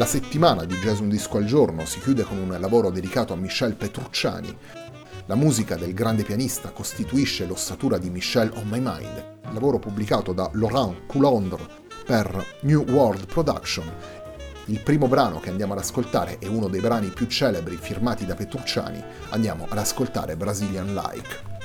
La settimana di Jazz Un Disco al Giorno si chiude con un lavoro dedicato a Michel Petrucciani. La musica del grande pianista costituisce l'ossatura di Michel on My Mind, lavoro pubblicato da Laurent Coulondre per New World Production. Il primo brano che andiamo ad ascoltare è uno dei brani più celebri firmati da Petrucciani. Andiamo ad ascoltare Brazilian Like.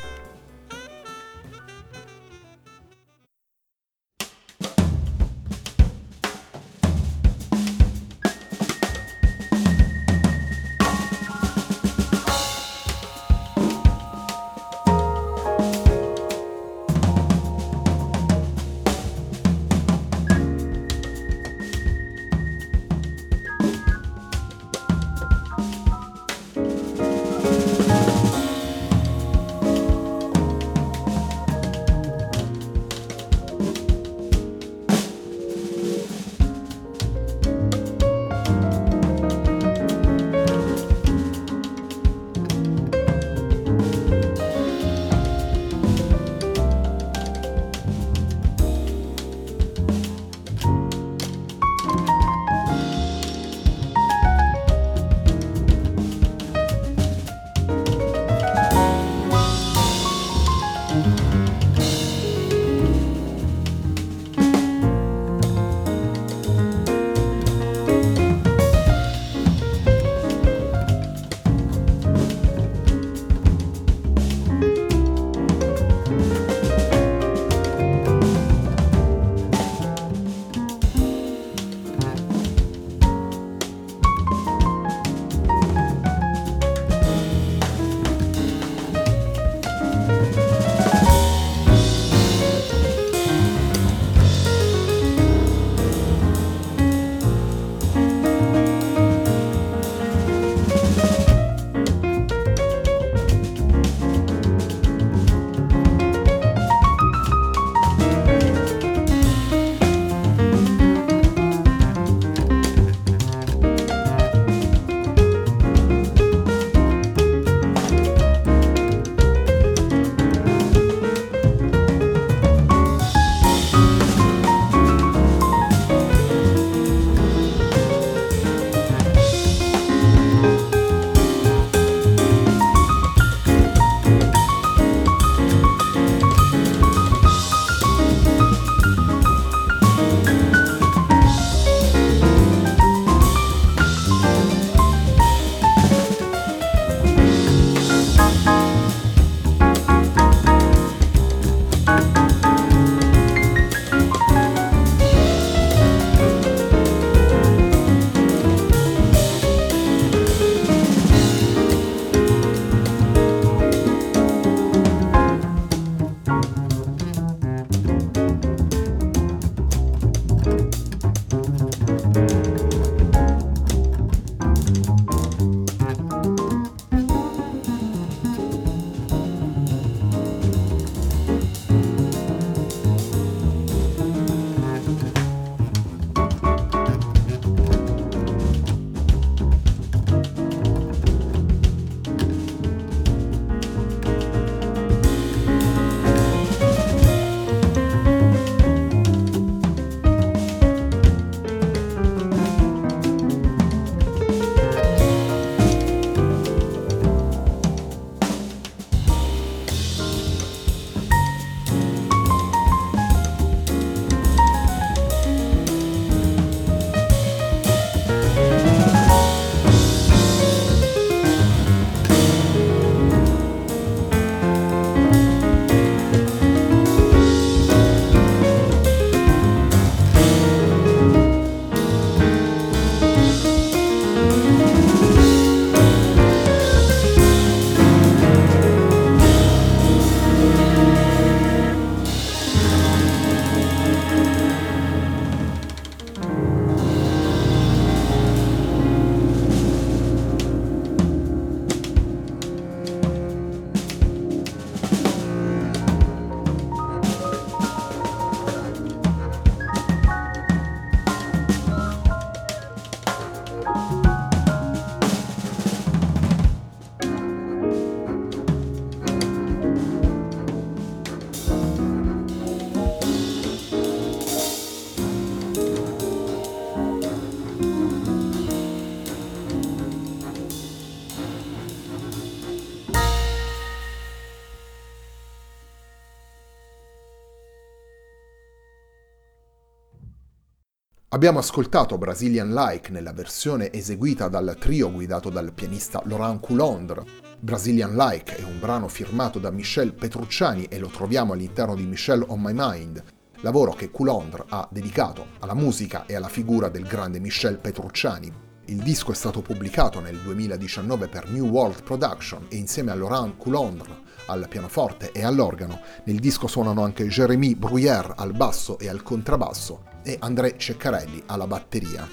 Abbiamo ascoltato Brazilian Like nella versione eseguita dal trio guidato dal pianista Laurent Coulondre. Brazilian Like è un brano firmato da Michel Petrucciani e lo troviamo all'interno di Michel on My Mind, lavoro che Coulondre ha dedicato alla musica e alla figura del grande Michel Petrucciani. Il disco è stato pubblicato nel 2019 per New World Production e insieme a Laurent Coulondre al pianoforte e all'organo. Nel disco suonano anche Jérémy Bruyère al basso e al contrabbasso e André Ceccarelli alla batteria.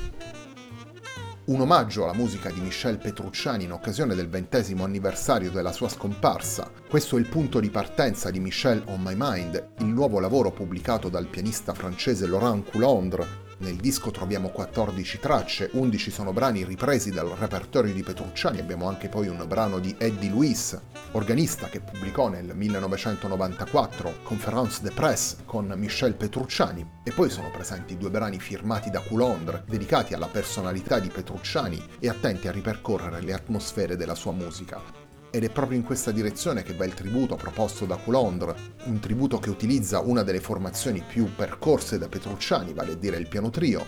Un omaggio alla musica di Michel Petrucciani in occasione del ventesimo anniversario della sua scomparsa. Questo è il punto di partenza di Michel on My Mind, il nuovo lavoro pubblicato dal pianista francese Laurent Coulondre nel disco troviamo 14 tracce, 11 sono brani ripresi dal repertorio di Petrucciani, abbiamo anche poi un brano di Eddie Luis, organista che pubblicò nel 1994 Conference de Presse con Michel Petrucciani e poi sono presenti due brani firmati da Coulondre dedicati alla personalità di Petrucciani e attenti a ripercorrere le atmosfere della sua musica. Ed è proprio in questa direzione che va il tributo proposto da Coulondre, un tributo che utilizza una delle formazioni più percorse da Petrucciani, vale a dire il piano trio,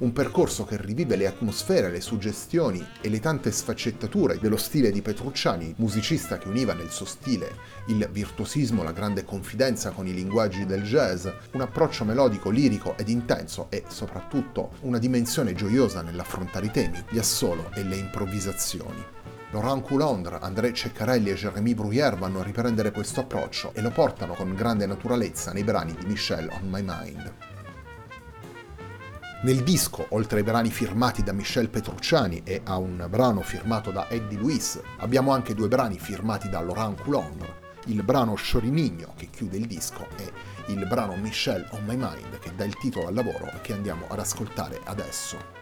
un percorso che rivive le atmosfere, le suggestioni e le tante sfaccettature dello stile di Petrucciani, musicista che univa nel suo stile il virtuosismo, la grande confidenza con i linguaggi del jazz, un approccio melodico, lirico ed intenso e soprattutto una dimensione gioiosa nell'affrontare i temi, gli assolo e le improvvisazioni. Laurent Coulondre, André Ceccarelli e Jérémy Bruyère vanno a riprendere questo approccio e lo portano con grande naturalezza nei brani di Michel on My Mind. Nel disco, oltre ai brani firmati da Michel Petrucciani e a un brano firmato da Eddie Luis, abbiamo anche due brani firmati da Laurent Coulondre, il brano Sciorinigno che chiude il disco e il brano Michel on My Mind che dà il titolo al lavoro che andiamo ad ascoltare adesso.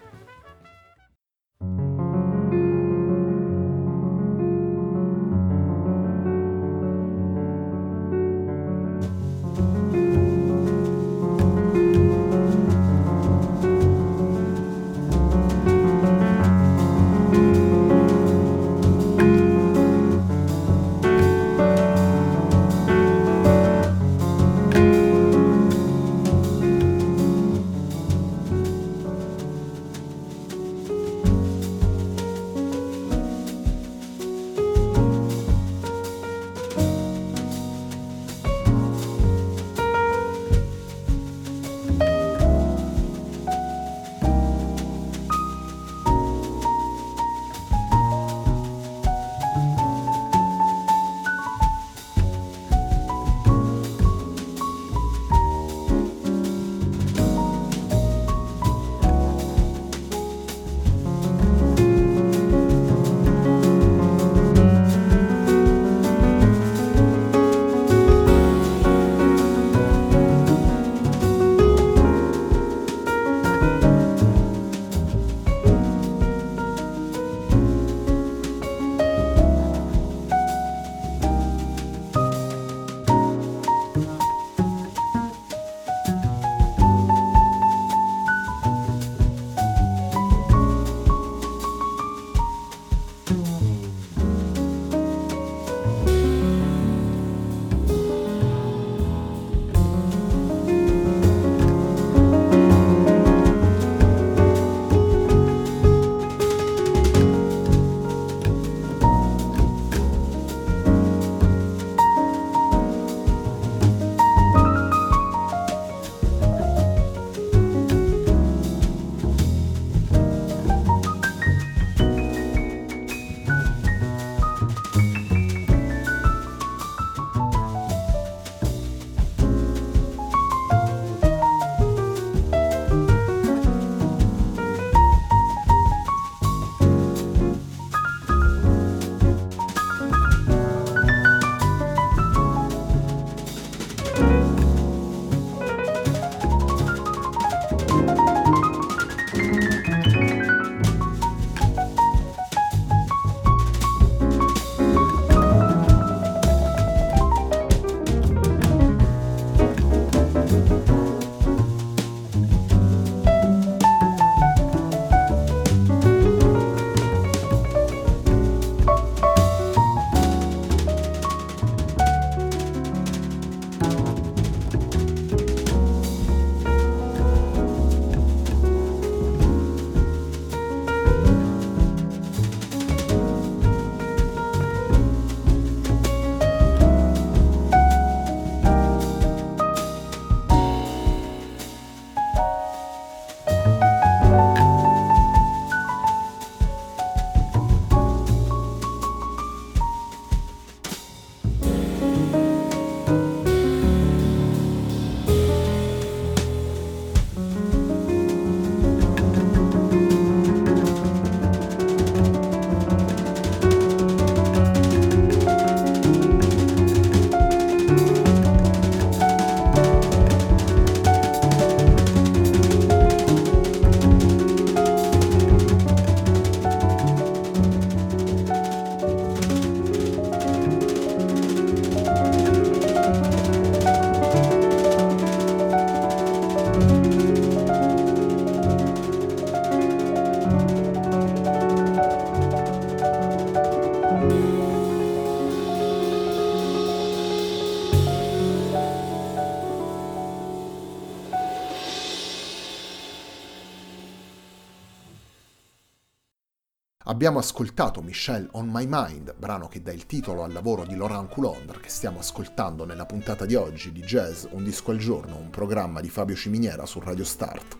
Abbiamo ascoltato Michelle on My Mind, brano che dà il titolo al lavoro di Laurent Coulondre che stiamo ascoltando nella puntata di oggi di Jazz Un disco al giorno, un programma di Fabio Ciminiera su Radio Start.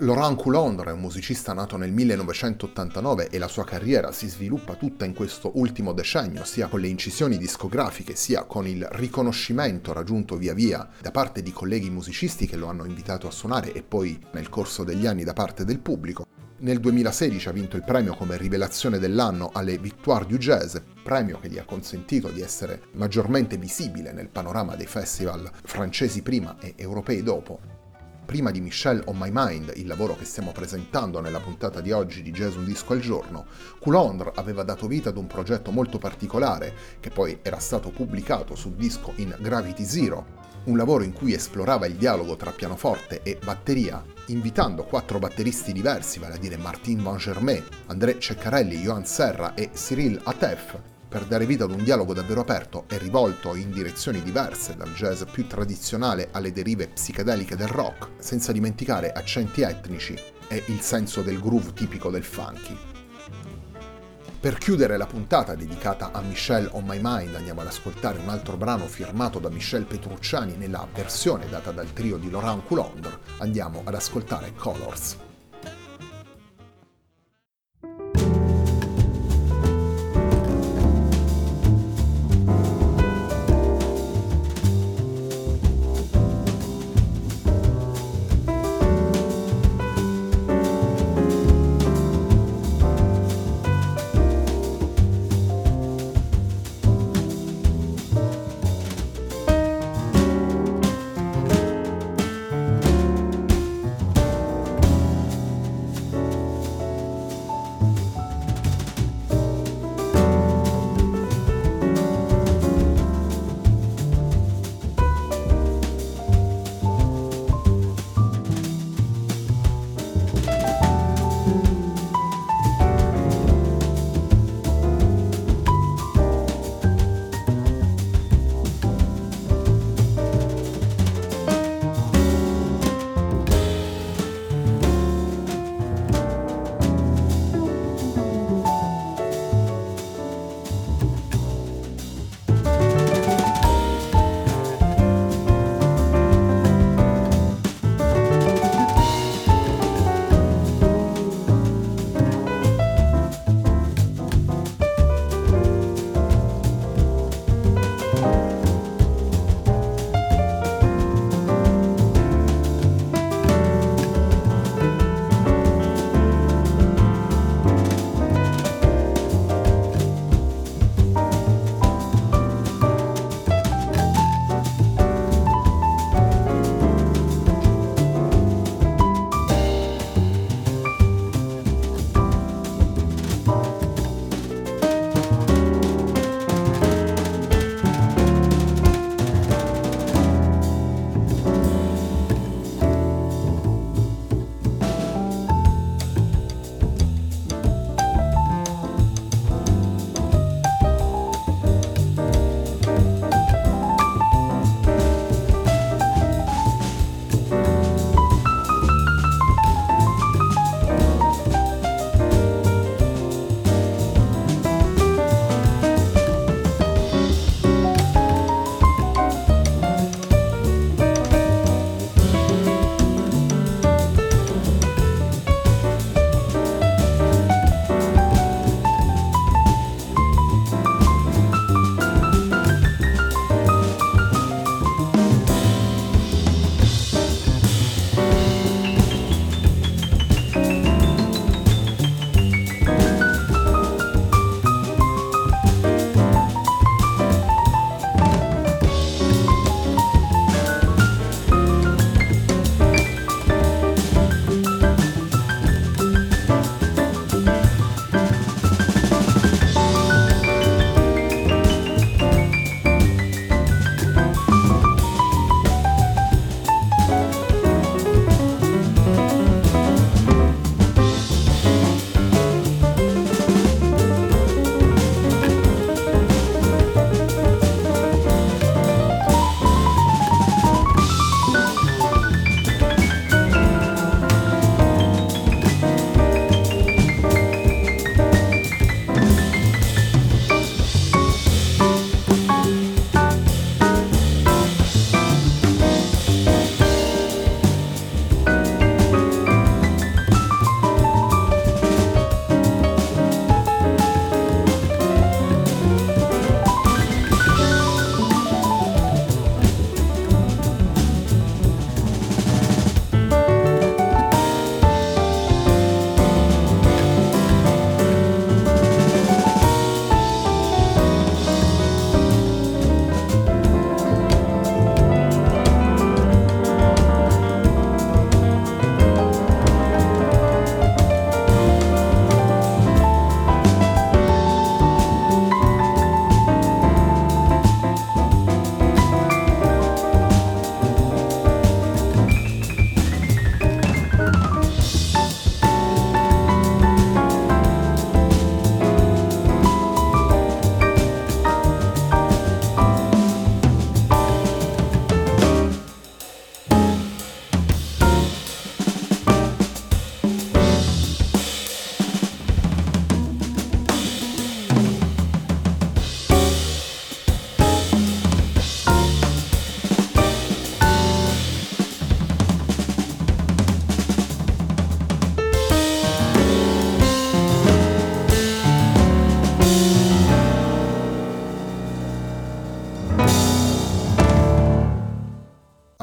Laurent Coulondre è un musicista nato nel 1989 e la sua carriera si sviluppa tutta in questo ultimo decennio, sia con le incisioni discografiche, sia con il riconoscimento raggiunto via via da parte di colleghi musicisti che lo hanno invitato a suonare e poi nel corso degli anni da parte del pubblico. Nel 2016 ha vinto il premio come rivelazione dell'anno alle Victoire du Jazz, premio che gli ha consentito di essere maggiormente visibile nel panorama dei festival francesi prima e europei dopo. Prima di Michelle on My Mind, il lavoro che stiamo presentando nella puntata di oggi di Jazz Un Disco al Giorno, Coulondre aveva dato vita ad un progetto molto particolare, che poi era stato pubblicato sul disco in Gravity Zero, un lavoro in cui esplorava il dialogo tra pianoforte e batteria, invitando quattro batteristi diversi, vale a dire Martin Van Germain, André Ceccarelli, Johan Serra e Cyril Atef, per dare vita ad un dialogo davvero aperto e rivolto in direzioni diverse, dal jazz più tradizionale alle derive psichedeliche del rock, senza dimenticare accenti etnici e il senso del groove tipico del funky. Per chiudere la puntata dedicata a Michelle on My Mind andiamo ad ascoltare un altro brano firmato da Michelle Petrucciani nella versione data dal trio di Laurent Coulondre. Andiamo ad ascoltare Colors.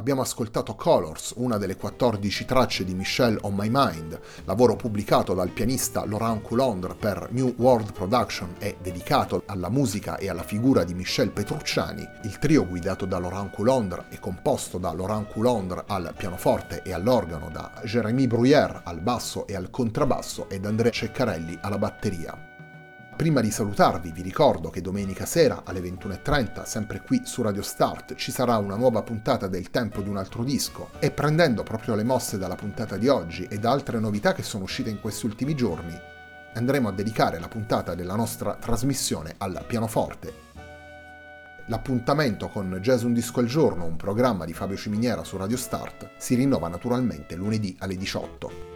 Abbiamo ascoltato Colors, una delle 14 tracce di Michelle on My Mind, lavoro pubblicato dal pianista Laurent Coulondre per New World Production e dedicato alla musica e alla figura di Michel Petrucciani. Il trio guidato da Laurent Coulondre e composto da Laurent Coulondre al pianoforte e all'organo, da Jérémy Bruyère al basso e al contrabbasso ed Andrea Ceccarelli alla batteria. Prima di salutarvi vi ricordo che domenica sera alle 21.30, sempre qui su Radio Start, ci sarà una nuova puntata del Tempo di un altro disco e prendendo proprio le mosse dalla puntata di oggi e da altre novità che sono uscite in questi ultimi giorni, andremo a dedicare la puntata della nostra trasmissione al pianoforte. L'appuntamento con Jazz Un Disco al Giorno, un programma di Fabio Ciminiera su Radio Start, si rinnova naturalmente lunedì alle 18.